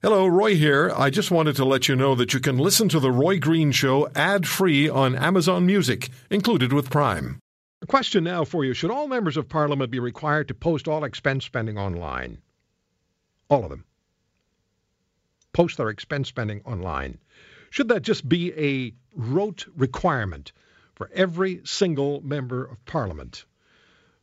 Hello, Roy here. I just wanted to let you know that you can listen to The Roy Green Show ad free on Amazon Music, included with Prime. A question now for you Should all members of Parliament be required to post all expense spending online? All of them. Post their expense spending online. Should that just be a rote requirement for every single member of Parliament?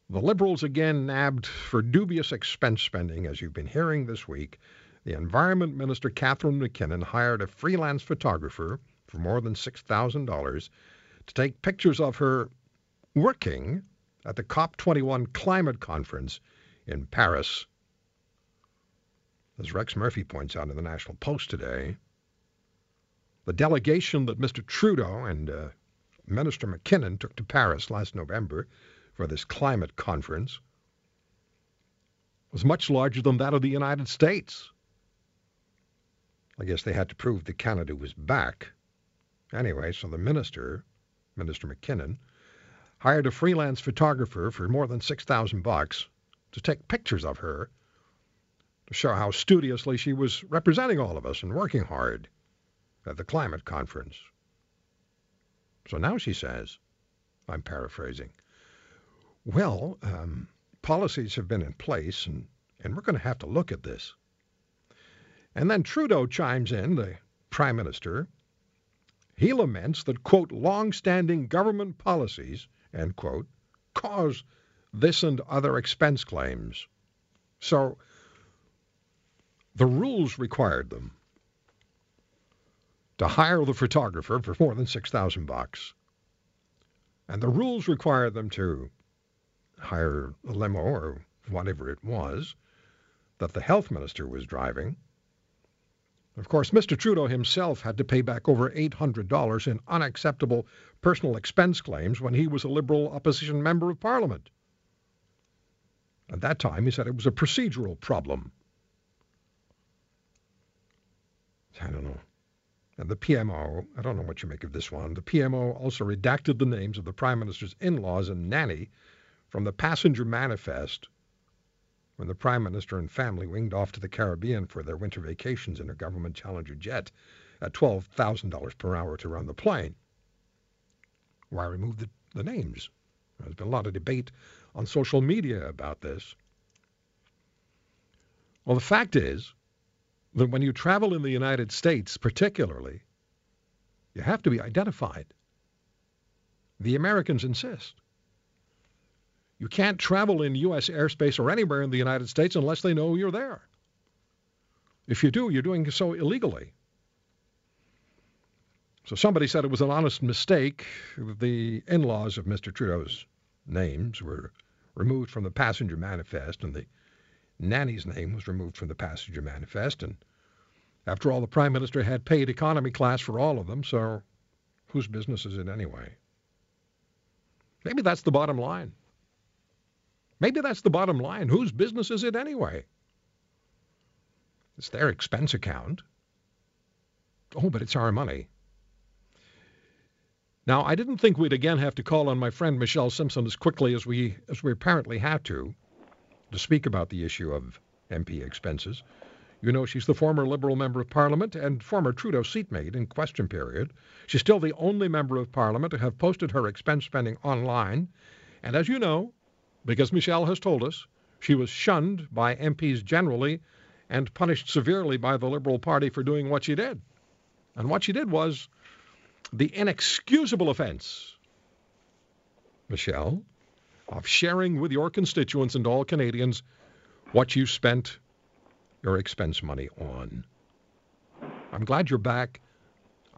The Liberals again nabbed for dubious expense spending, as you've been hearing this week the Environment Minister, Catherine McKenna, hired a freelance photographer for more than $6,000 to take pictures of her working at the COP21 climate conference in Paris. As Rex Murphy points out in the National Post today, the delegation that Mr. Trudeau and uh, Minister McKenna took to Paris last November for this climate conference was much larger than that of the United States. I guess they had to prove that Canada was back. Anyway, so the minister, Minister McKenna, hired a freelance photographer for more than 6,000 bucks to take pictures of her to show how studiously she was representing all of us and working hard at the climate conference. So now she says, I'm paraphrasing, well, um, policies have been in place and, and we're going to have to look at this. And then Trudeau chimes in, the Prime Minister. He laments that, quote, long-standing government policies, end quote, cause this and other expense claims. So the rules required them to hire the photographer for more than 6,000 bucks. And the rules required them to hire a limo or whatever it was that the health minister was driving of course, Mr. Trudeau himself had to pay back over $800 in unacceptable personal expense claims when he was a Liberal opposition member of Parliament. At that time, he said it was a procedural problem. I don't know. And the PMO, I don't know what you make of this one. The PMO also redacted the names of the Prime Minister's in laws and nanny from the passenger manifest when the Prime Minister and family winged off to the Caribbean for their winter vacations in a government Challenger jet at $12,000 per hour to run the plane. Why remove the, the names? There's been a lot of debate on social media about this. Well, the fact is that when you travel in the United States, particularly, you have to be identified. The Americans insist. You can't travel in U.S. airspace or anywhere in the United States unless they know you're there. If you do, you're doing so illegally. So somebody said it was an honest mistake. The in-laws of Mr. Trudeau's names were removed from the passenger manifest, and the nanny's name was removed from the passenger manifest. And after all, the Prime Minister had paid economy class for all of them, so whose business is it anyway? Maybe that's the bottom line. Maybe that's the bottom line. Whose business is it anyway? It's their expense account. Oh, but it's our money. Now, I didn't think we'd again have to call on my friend Michelle Simson as quickly as we as we apparently had to to speak about the issue of MP expenses. You know, she's the former Liberal member of Parliament and former Trudeau seatmate in question period. She's still the only member of Parliament to have posted her expense spending online. And as you know, because Michelle has told us she was shunned by MPs generally and punished severely by the Liberal Party for doing what she did. And what she did was the inexcusable offense, Michelle, of sharing with your constituents and all Canadians what you spent your expense money on. I'm glad you're back.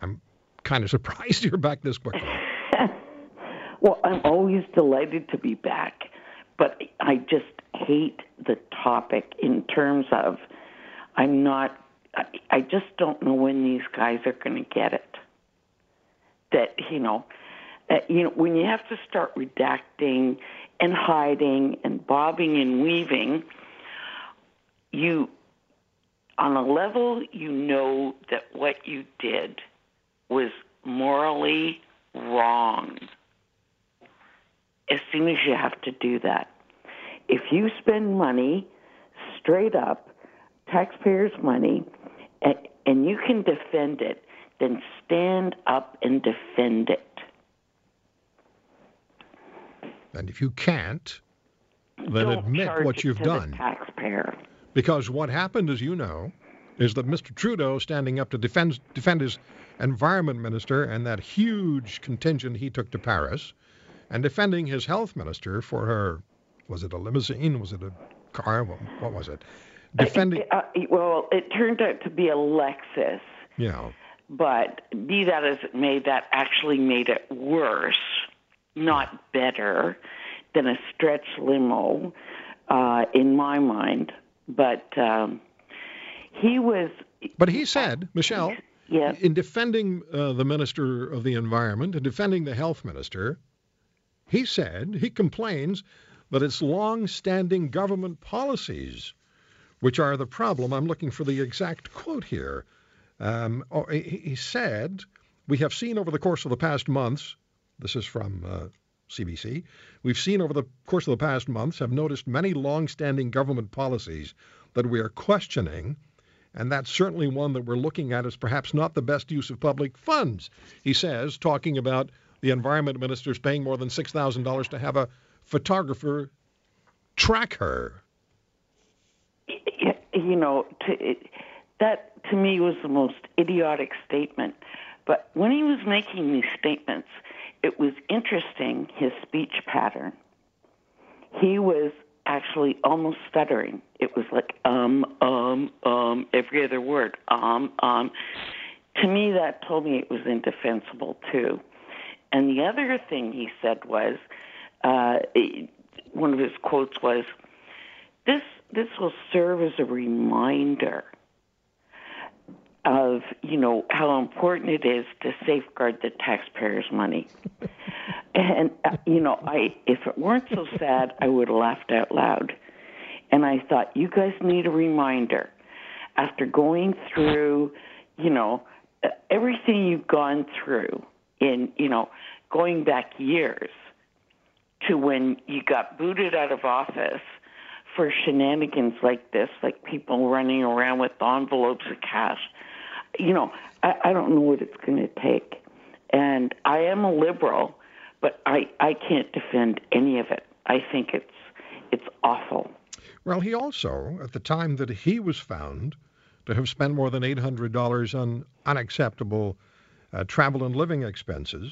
I'm kind of surprised you're back this quickly. well, I'm always delighted to be back but I just hate the topic in terms of I'm not. I, I just don't know when these guys are going to get it. That you know, uh, you know, when you have to start redacting and hiding and bobbing and weaving, you, on a level, you know that what you did was morally wrong as soon as you have to do that. If you spend money straight up, taxpayers' money, and, and you can defend it, then stand up and defend it. And if you can't, then Don't admit what you've done. Taxpayer. Because what happened, as you know, is that Mr. Trudeau, standing up to defend, defend his environment minister and that huge contingent he took to Paris, and defending his health minister for her, was it a limousine? Was it a car? What, was it? Defending. Uh, well, it turned out to be a Lexus, Yeah. but be that as it may, that actually made it worse, not better, than a stretch limo, uh, in my mind. But um, he was. But he said, Michelle, Yeah. in defending uh, the Minister of the Environment and defending the Health Minister, he said, he complains that it's long-standing government policies which are the problem. I'm looking for the exact quote here. Um, oh, he, said, we have seen over the course of the past months, this is from uh, CBC, we've seen over the course of the past months, have noticed many long-standing government policies that we are questioning and that's certainly one that we're looking at as perhaps not the best use of public funds. He says, talking about the environment ministers paying more than $6,000 to have a photographer track her. you know, to, it, that to me was the most idiotic statement. But when he was making these statements, it was interesting his speech pattern. He was actually almost stuttering. It was like um, um, um, every other word, um, um. To me, that told me it was indefensible too. And the other thing he said was, uh, one of his quotes was, "This this will serve as a reminder of you know how important it is to safeguard the taxpayers' money." and uh, you know, I if it weren't so sad, I would have laughed out loud. And I thought, you guys need a reminder after going through, you know, everything you've gone through in, you know, going back years to when you got booted out of office for shenanigans like this, like people running around with envelopes of cash. You know, I, I don't know what it's going to take. And I am a liberal, but I, I can't defend any of it. I think it's it's awful. Well, he also, at the time that he was found to have spent more than $800 on unacceptable uh, travel and living expenses,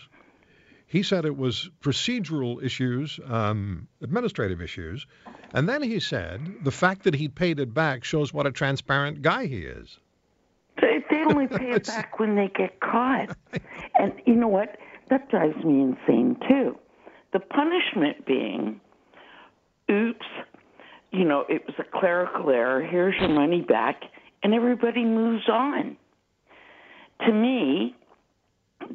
he said it was procedural issues, um, administrative issues, and then he said the fact that he paid it back shows what a transparent guy he is. They, they only pay it back when they get caught. And you know what? That drives me insane too. The punishment being, oops, you know, it was a clerical error. Here's your money back, and everybody moves on. To me,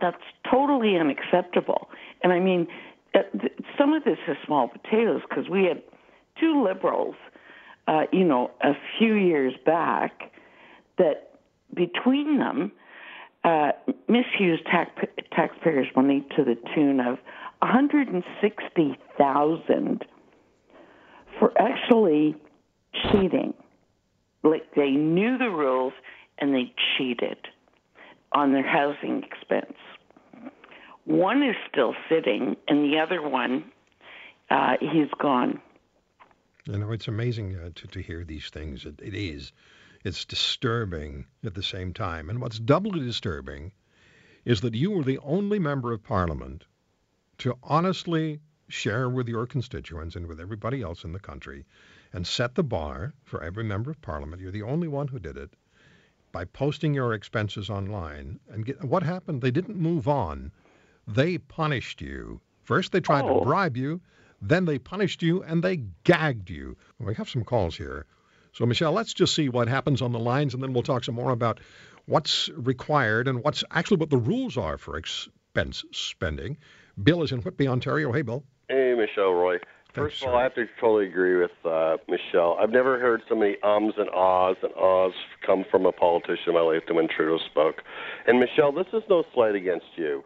that's totally unacceptable. And I mean, uh, some of this is small potatoes because we had two liberals, uh, you know, a few years back that between them uh, misused tax- taxpayers' money to the tune of 160,000 for actually cheating. Like they knew the rules and they cheated on their housing expense. One is still sitting, and the other one, uh, he's gone. You know, it's amazing uh, to, to hear these things. It, it is. It's disturbing at the same time. And what's doubly disturbing is that you were the only member of Parliament to honestly share with your constituents and with everybody else in the country and set the bar for every member of Parliament. You're the only one who did it by posting your expenses online. And get, what happened? They didn't move on. They punished you. First, they tried Oh. to bribe you. Then they punished you and they gagged you. We have some calls here. So, Michelle, let's just see what happens on the lines, and then we'll talk some more about what's required and what's actually what the rules are for expense spending. Bill is in Whitby, Ontario. Hey, Bill. Hey, Michelle Roy. Thanks, First of all, I have to totally agree with uh, Michelle. I've never heard so many ums and ahs and ahs come from a politician in my life than when Trudeau spoke. And Michelle, this is no slight against you,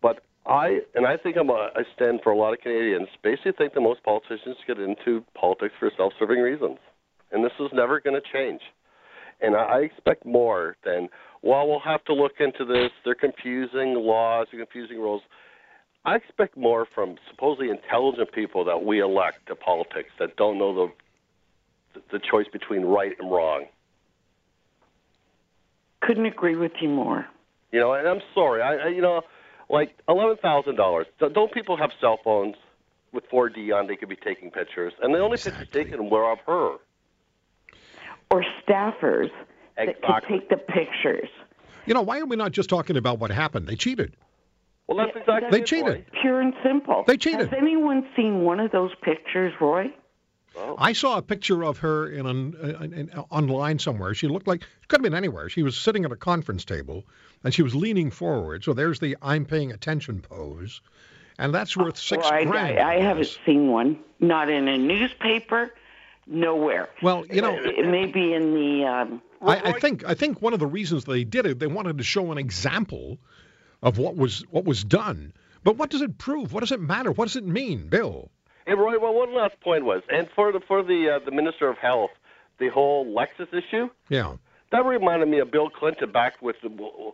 but I and I think I'm a, I stand for a lot of Canadians. Basically, think that most politicians get into politics for self-serving reasons, and this is never going to change. And I, I expect more than, well, we'll have to look into this. They're confusing laws, they're confusing rules. I expect more from supposedly intelligent people that we elect to politics that don't know the the choice between right and wrong. Couldn't agree with you more. You know, and I'm sorry. I, I you know, like eleven thousand dollars. Don't people have cell phones with 4D on? They could be taking pictures, and the only Exactly. pictures taken were of her. Or staffers that could take the pictures. You know, why are we not just talking about what happened? They cheated. Well, that's Yeah, exactly They cheated. Roy. Pure and simple. They cheated. Has anyone seen one of those pictures, Roy? Well, I saw a picture of her in, an, in, in online somewhere. She looked like she could have been anywhere. She was sitting at a conference table and she was leaning forward. So there's the I'm paying attention pose, and that's worth six well, I, grand. I, I haven't seen one. Not in a newspaper. Nowhere. Well, you know, It may be in the. Um, I, I think I think one of the reasons they did it, they wanted to show an example of what was what was done. But what does it prove? What does it matter? What does it mean, Bill? Hey, Roy. Well, one last point was, and for the for the uh, the Minister of Health, the whole Lexus issue Yeah. that reminded me of Bill Clinton back with the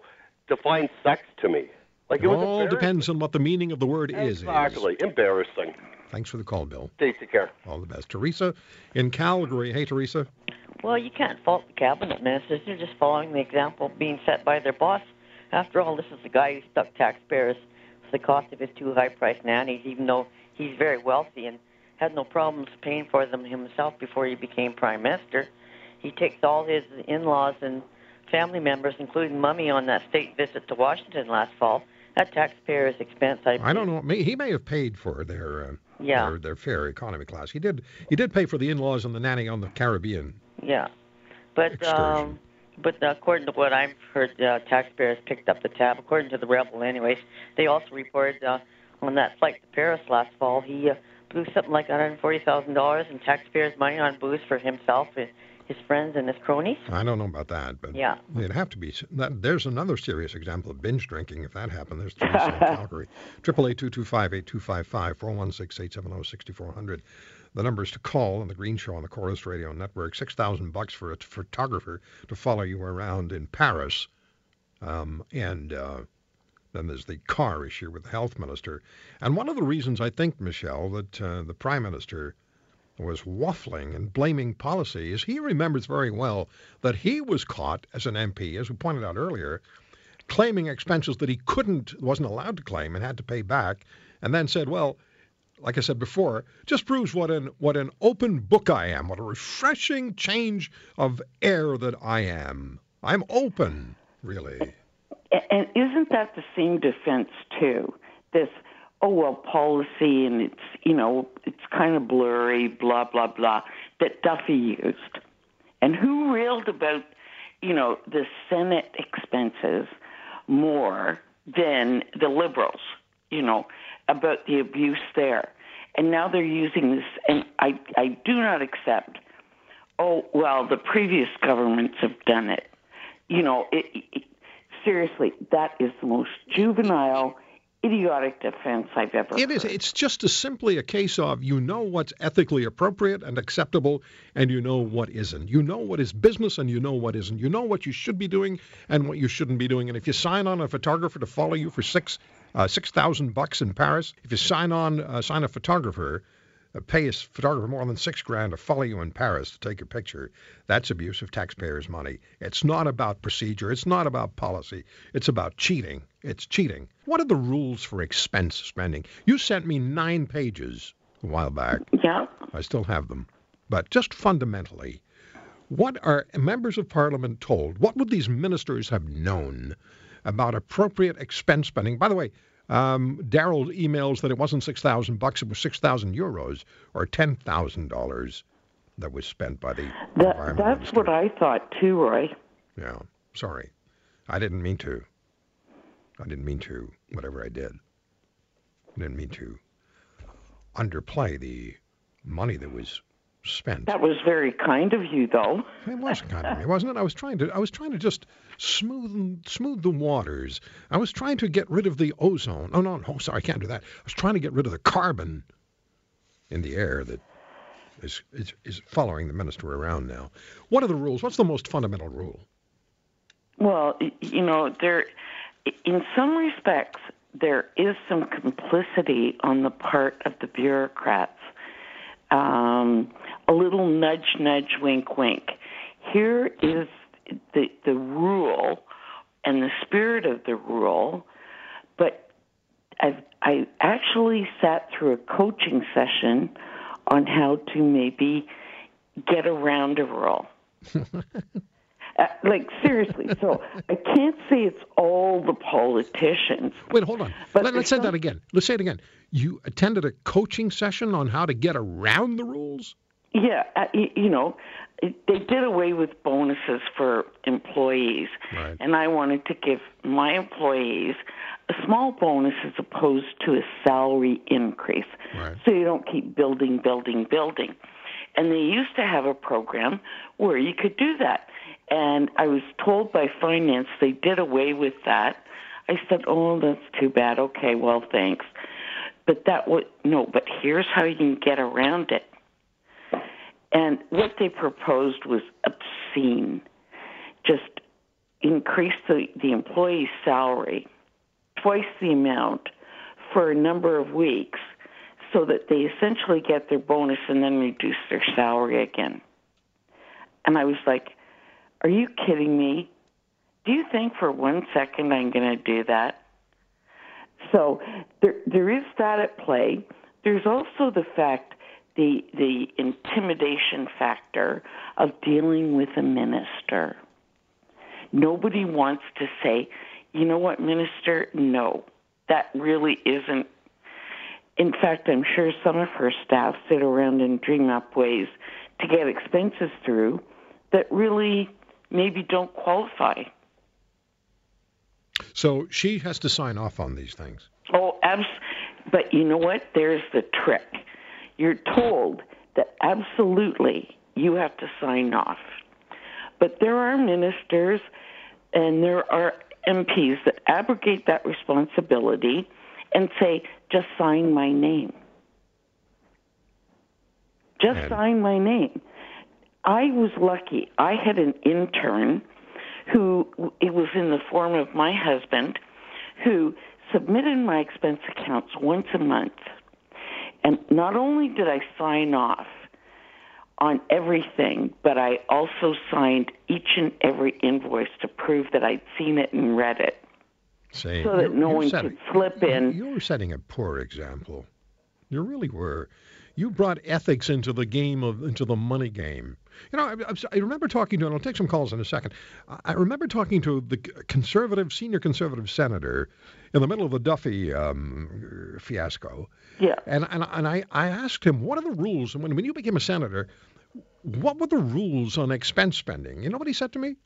define sex to me. Like it It was all depends on what the meaning of the word is. is. Exactly, embarrassing. Thanks for the call, Bill. Take care. All the best. Teresa in Calgary. Hey, Teresa. Well, you can't fault the cabinet ministers. They're just following the example being set by their boss. After all, this is the guy who stuck taxpayers with the cost of his two high-priced nannies, even though he's very wealthy and had no problems paying for them himself before he became prime minister. He takes all his in-laws and family members, including Mummy, on that state visit to Washington last fall at taxpayers' expense. I, I don't know. He may have paid for their uh, Yeah. their, their fare economy class. He did. He did pay for the in-laws and the nanny on the Caribbean. Yeah, but Excursion. um, but according to what I've heard, uh, taxpayers picked up the tab. According to the Rebel, anyways, they also reported uh, on that flight to Paris last fall, he uh, blew something like one hundred forty thousand dollars in taxpayers' money on booze for himself, and his friends, and his cronies. I don't know about that, but Yeah. it'd have to be. That, there's another serious example of binge drinking. If that happened, there's in Calgary. Triple eight two two five eight two five five four one six eight seven zero sixty four hundred. The numbers to call on the Green Show on the Corus Radio Network. Six thousand bucks for a photographer to follow you around in Paris, um, and uh, then there's the car issue with the health minister. And one of the reasons I think, Michelle, that uh, the prime minister was waffling and blaming policy is he remembers very well that he was caught as an MP, as we pointed out earlier, claiming expenses that he couldn't, wasn't allowed to claim and had to pay back, and then said, well, like I said before, just proves what an what an open book I am, what a refreshing change of air that I am. I'm open, really. And isn't that the same defense too? This, oh well, policy and it's you know it's kind of blurry, blah blah blah, that Duffy used, and who railed about you know the Senate expenses more than the Liberals, you know, about the abuse there, and now they're using this, and I I do not accept. Oh well, the previous governments have done it. You know, it, it, seriously, that is the most juvenile, idiotic defense I've ever It is. It's just a simply a case of you know what's ethically appropriate and acceptable, and you know what isn't. You know what is business, and you know what isn't. You know what you should be doing and what you shouldn't be doing. And if you sign on a photographer to follow you for six uh, six thousand bucks in Paris, if you sign on uh, sign a photographer. Uh, pay a photographer more than six grand to follow you in Paris to take your picture. That's abuse of taxpayers' money. It's not about procedure. It's not about policy. It's about cheating. It's cheating. What are the rules for expense spending? You sent me nine pages a while back. Yeah. I still have them. But just fundamentally, what are members of parliament told? What would these ministers have known about appropriate expense spending? By the way, um, Daryl emails that it wasn't six thousand bucks; it was six thousand euros or ten thousand dollars that was spent by the That, environment that's minister. what I thought too, Roy. Yeah, sorry, I didn't mean to. I didn't mean to. Whatever I did, I didn't mean to underplay the money that was spent. That was very kind of you, though. It was kind of me, wasn't it? I was trying to I was trying to just smooth smooth the waters. I was trying to get rid of the ozone. Oh no, no, sorry, I can't do that. I was trying to get rid of the carbon in the air that is, is, is following the minister around now. What are the rules? What's the most fundamental rule? Well, you know, there, in some respects, there is some complicity on the part of the bureaucrats. Um, a little nudge, nudge, wink, wink. Here is the the rule and the spirit of the rule, but I've, I actually sat through a coaching session on how to maybe get around a rule. Uh, like seriously, so I can't say it's all the politicians. Wait, hold on. But Let, us say some... that again. Let's say it again. You attended a coaching session on how to get around the rules. Yeah, uh, you, you know, they did away with bonuses for employees, right. and I wanted to give my employees a small bonus as opposed to a salary increase, right. so you don't keep building, building, building. And they used to have a program where you could do that. And I was told by finance they did away with that. I said, "Oh, that's too bad. Okay, well, thanks." But that would no. But here's how you can get around it. And what they proposed was obscene. Just increase the, the employee's salary twice the amount for a number of weeks so that they essentially get their bonus and then reduce their salary again. And I was like, are you kidding me? Do you think for one second I'm going to do that? So there, there is that at play. There's also the fact, the the intimidation factor of dealing with a minister. Nobody wants to say, you know what, minister? No, that really isn't. In fact, I'm sure some of her staff sit around and dream up ways to get expenses through that really maybe don't qualify. So she has to sign off on these things. Oh, abs- but you know what? There's the trick. You're told that absolutely you have to sign off. But there are ministers and there are MPs that abrogate that responsibility and say, just sign my name. Just and sign my name. I was lucky. I had an intern who it was in the form of my husband who submitted my expense accounts once a month. And not only did I sign off on everything, but I also signed each and every invoice to prove that I'd seen it and read it. See, so that no one setting, could slip in. You were setting a poor example. You really were. You brought ethics into the game of into the money game. You know, I, I remember talking to, and I'll take some calls in a second. I remember talking to the conservative, senior conservative senator in the middle of the Duffy um, fiasco. Yeah. And and, and I, I asked him, what are the rules? And when, when you became a senator, what were the rules on expense spending? You know what he said to me?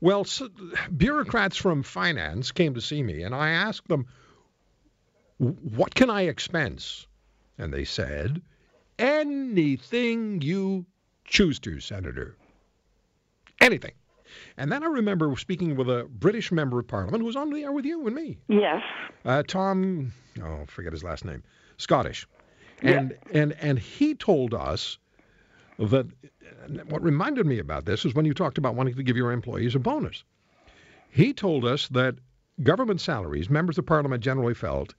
Well, so, bureaucrats from finance came to see me, and I asked them, what can I expense? And they said, anything you choose to, Senator. Anything. And then I remember speaking with a British member of Parliament who was on the air with you and me. Yes. Uh, Tom, oh, forget his last name, Scottish. And, yeah. and, and he told us that what reminded me about this is when you talked about wanting to give your employees a bonus. He told us that government salaries, members of parliament generally felt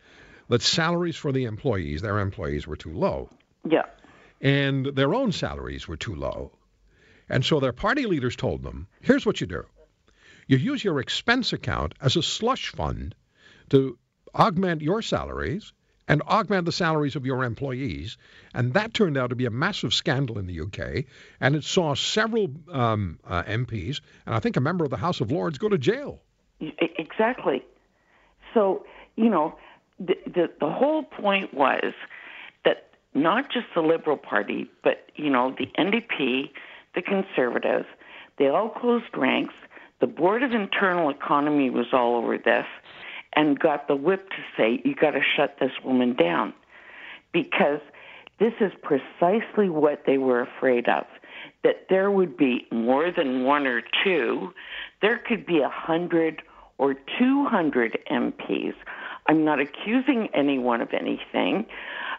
that salaries for the employees, their employees, were too low. Yeah. And their own salaries were too low. And so their party leaders told them, here's what you do. You use your expense account as a slush fund to augment your salaries and augment the salaries of your employees. And that turned out to be a massive scandal in the UK. And it saw several um, uh, MPs, and I think a member of the House of Lords, go to jail. Exactly. So, you know, the, the, the whole point was that not just the Liberal Party, but, you know, the NDP, the Conservatives, they all closed ranks. The Board of Internal Economy was all over this and got the whip to say, you got to shut this woman down. Because this is precisely what they were afraid of that there would be more than one or two, there could be a hundred or 200 MPs. I'm not accusing anyone of anything,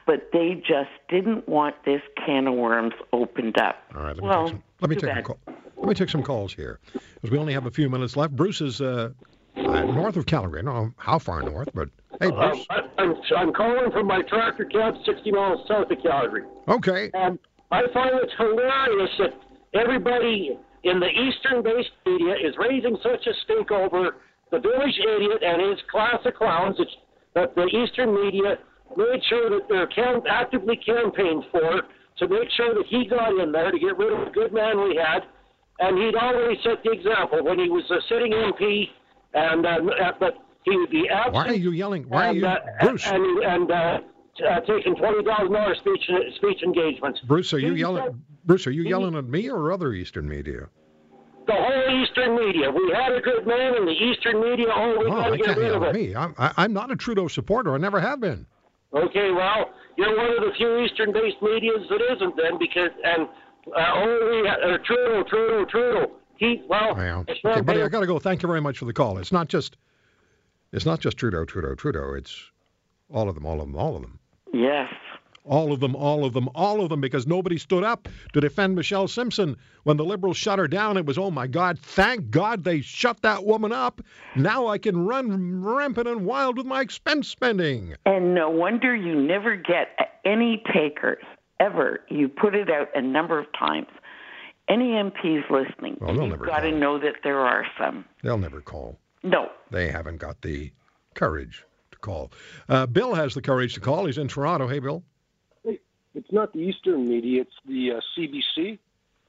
but they just didn't want this can of worms opened up. All right, let me well, take some, let me take a call. Let me take some calls here, because we only have a few minutes left. Bruce is uh, uh, north of Calgary. I don't know how far north, but hey, Um, Bruce. I, I'm, I'm calling from my tractor cab 60 miles south of Calgary. Okay. And I find it hilarious that everybody in the eastern-based media is raising such a stink over the village idiot and his class of clowns that, that the eastern media made sure that they're cam- actively campaigned for to make sure that he got in there to get rid of the good man we had. And he'd already set the example when he was a sitting MP, and uh, uh, but he would be absent. Why are you yelling? Why are you, uh, Bruce? And, and uh, uh, taking twenty thousand dollars speech speech engagements. Bruce, are you He yelling? said- Bruce, are you yelling at me or other Eastern media? The whole Eastern media. We had a good man in the Eastern media. Oh, we Oh, got to get can't rid yell of at it. me. I'm, I, I'm not a Trudeau supporter. I never have been. Okay, well, you're one of the few Eastern-based medias that isn't then, because and uh, oh, we uh, Trudeau, Trudeau, Trudeau. He well, Well, it's okay, buddy, I got to go. Thank you very much for the call. It's not just, it's not just Trudeau, Trudeau, Trudeau. It's all of them, all of them, all of them. Yes. All of them, all of them, all of them, because nobody stood up to defend Michelle Simson. When the Liberals shut her down, it was, oh my God, thank God they shut that woman up. Now I can run rampant and wild with my expense spending. And no wonder you never get any takers ever. You put it out a number of times. Any MPs listening, Well, you've got to know that there are some. They'll never call. No. They haven't got the courage to call. Uh, Bill has the courage to call. He's in Toronto. Hey, Bill. It's not the Eastern media, it's the uh, CBC.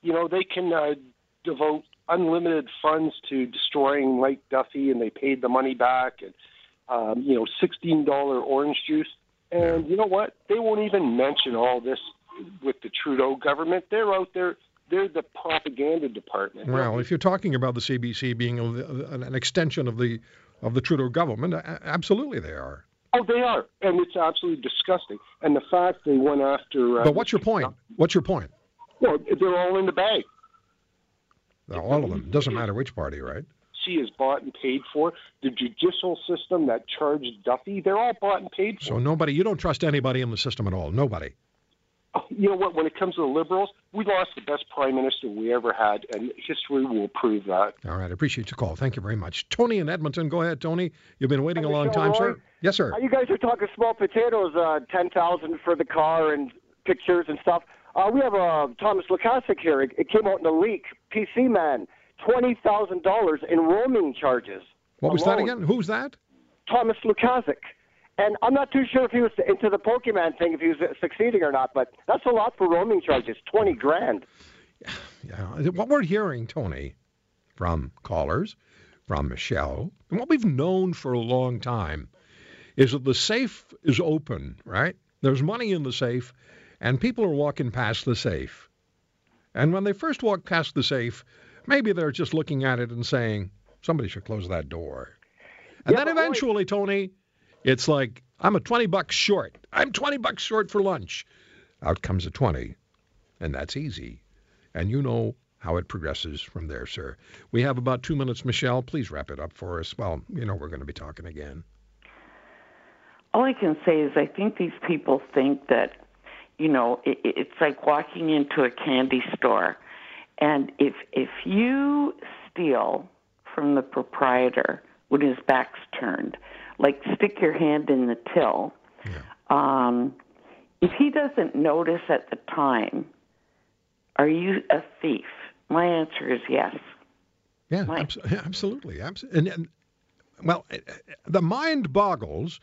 You know, they can uh, devote unlimited funds to destroying Mike Duffy, and they paid the money back, and um, you know, sixteen dollar orange juice. And you know what? They won't even mention all this with the Trudeau government. They're out there. They're the propaganda department. Well, if you're talking about the CBC being an extension of the of the Trudeau government, absolutely they are. Oh, they are, and it's absolutely disgusting. And the fact they went after. Uh, But what's your point? What's your point? Well, they're all in the bag. Now, all of them. Doesn't matter which party, right? she is bought and paid for. The judicial system that charged Duffy, they're all bought and paid for. So nobody, you don't trust anybody in the system at all. Nobody. You know what? When it comes to the liberals, we lost the best prime minister we ever had, and history will prove that. All right, I appreciate your call. Thank you very much. Tony in Edmonton, go ahead, Tony. You've been waiting a long time, Roy. sir. Yes, sir. Uh, You guys are talking small potatoes, uh, ten thousand for the car and pictures and stuff. Uh, we have uh, Thomas Lukaszuk here. It, it came out in a leak. PC man, twenty thousand dollars in roaming charges. What was that again? Who's that? Thomas Lukaszuk. And I'm not too sure if he was into the Pokemon thing, if he was succeeding or not, but that's a lot for roaming charges, twenty grand. Yeah, what we're hearing, Tony, from callers, from Michelle, and what we've known for a long time, is that the safe is open, right? There's money in the safe, and people are walking past the safe. And when they first walk past the safe, maybe they're just looking at it and saying, somebody should close that door. And Yeah, then eventually, Tony, it's like, I'm a 20 bucks short. I'm 20 bucks short for lunch. Out comes a 20. And that's easy. And you know how it progresses from there, sir. We have about two minutes, Michelle. Please wrap it up for us. Well, you know we're going to be talking again. All I can say is I think these people think that, you know, it, it's like walking into a candy store, and if if you steal from the proprietor when his back's turned, like stick your hand in the till, um, if he doesn't notice at the time, are you a thief? My answer is yes. Yeah, abs- yeah, absolutely. Abs- and, and well, eh, eh, the mind boggles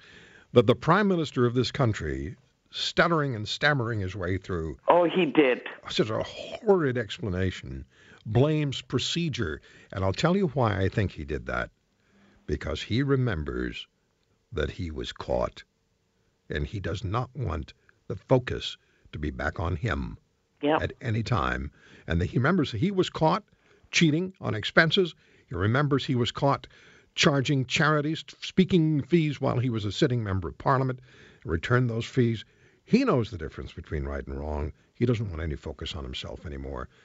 that the prime minister of this country, stuttering and stammering his way through Oh, he did. such a horrid explanation, blames procedure. And I'll tell you why I think he did that. Because he remembers that he was caught. And he does not want the focus to be back on him Yeah. at any time. And that he remembers that he was caught cheating on expenses. He remembers he was caught charging charities speaking fees while he was a sitting member of parliament, returned those fees. He knows the difference between right and wrong. He doesn't want any focus on himself anymore.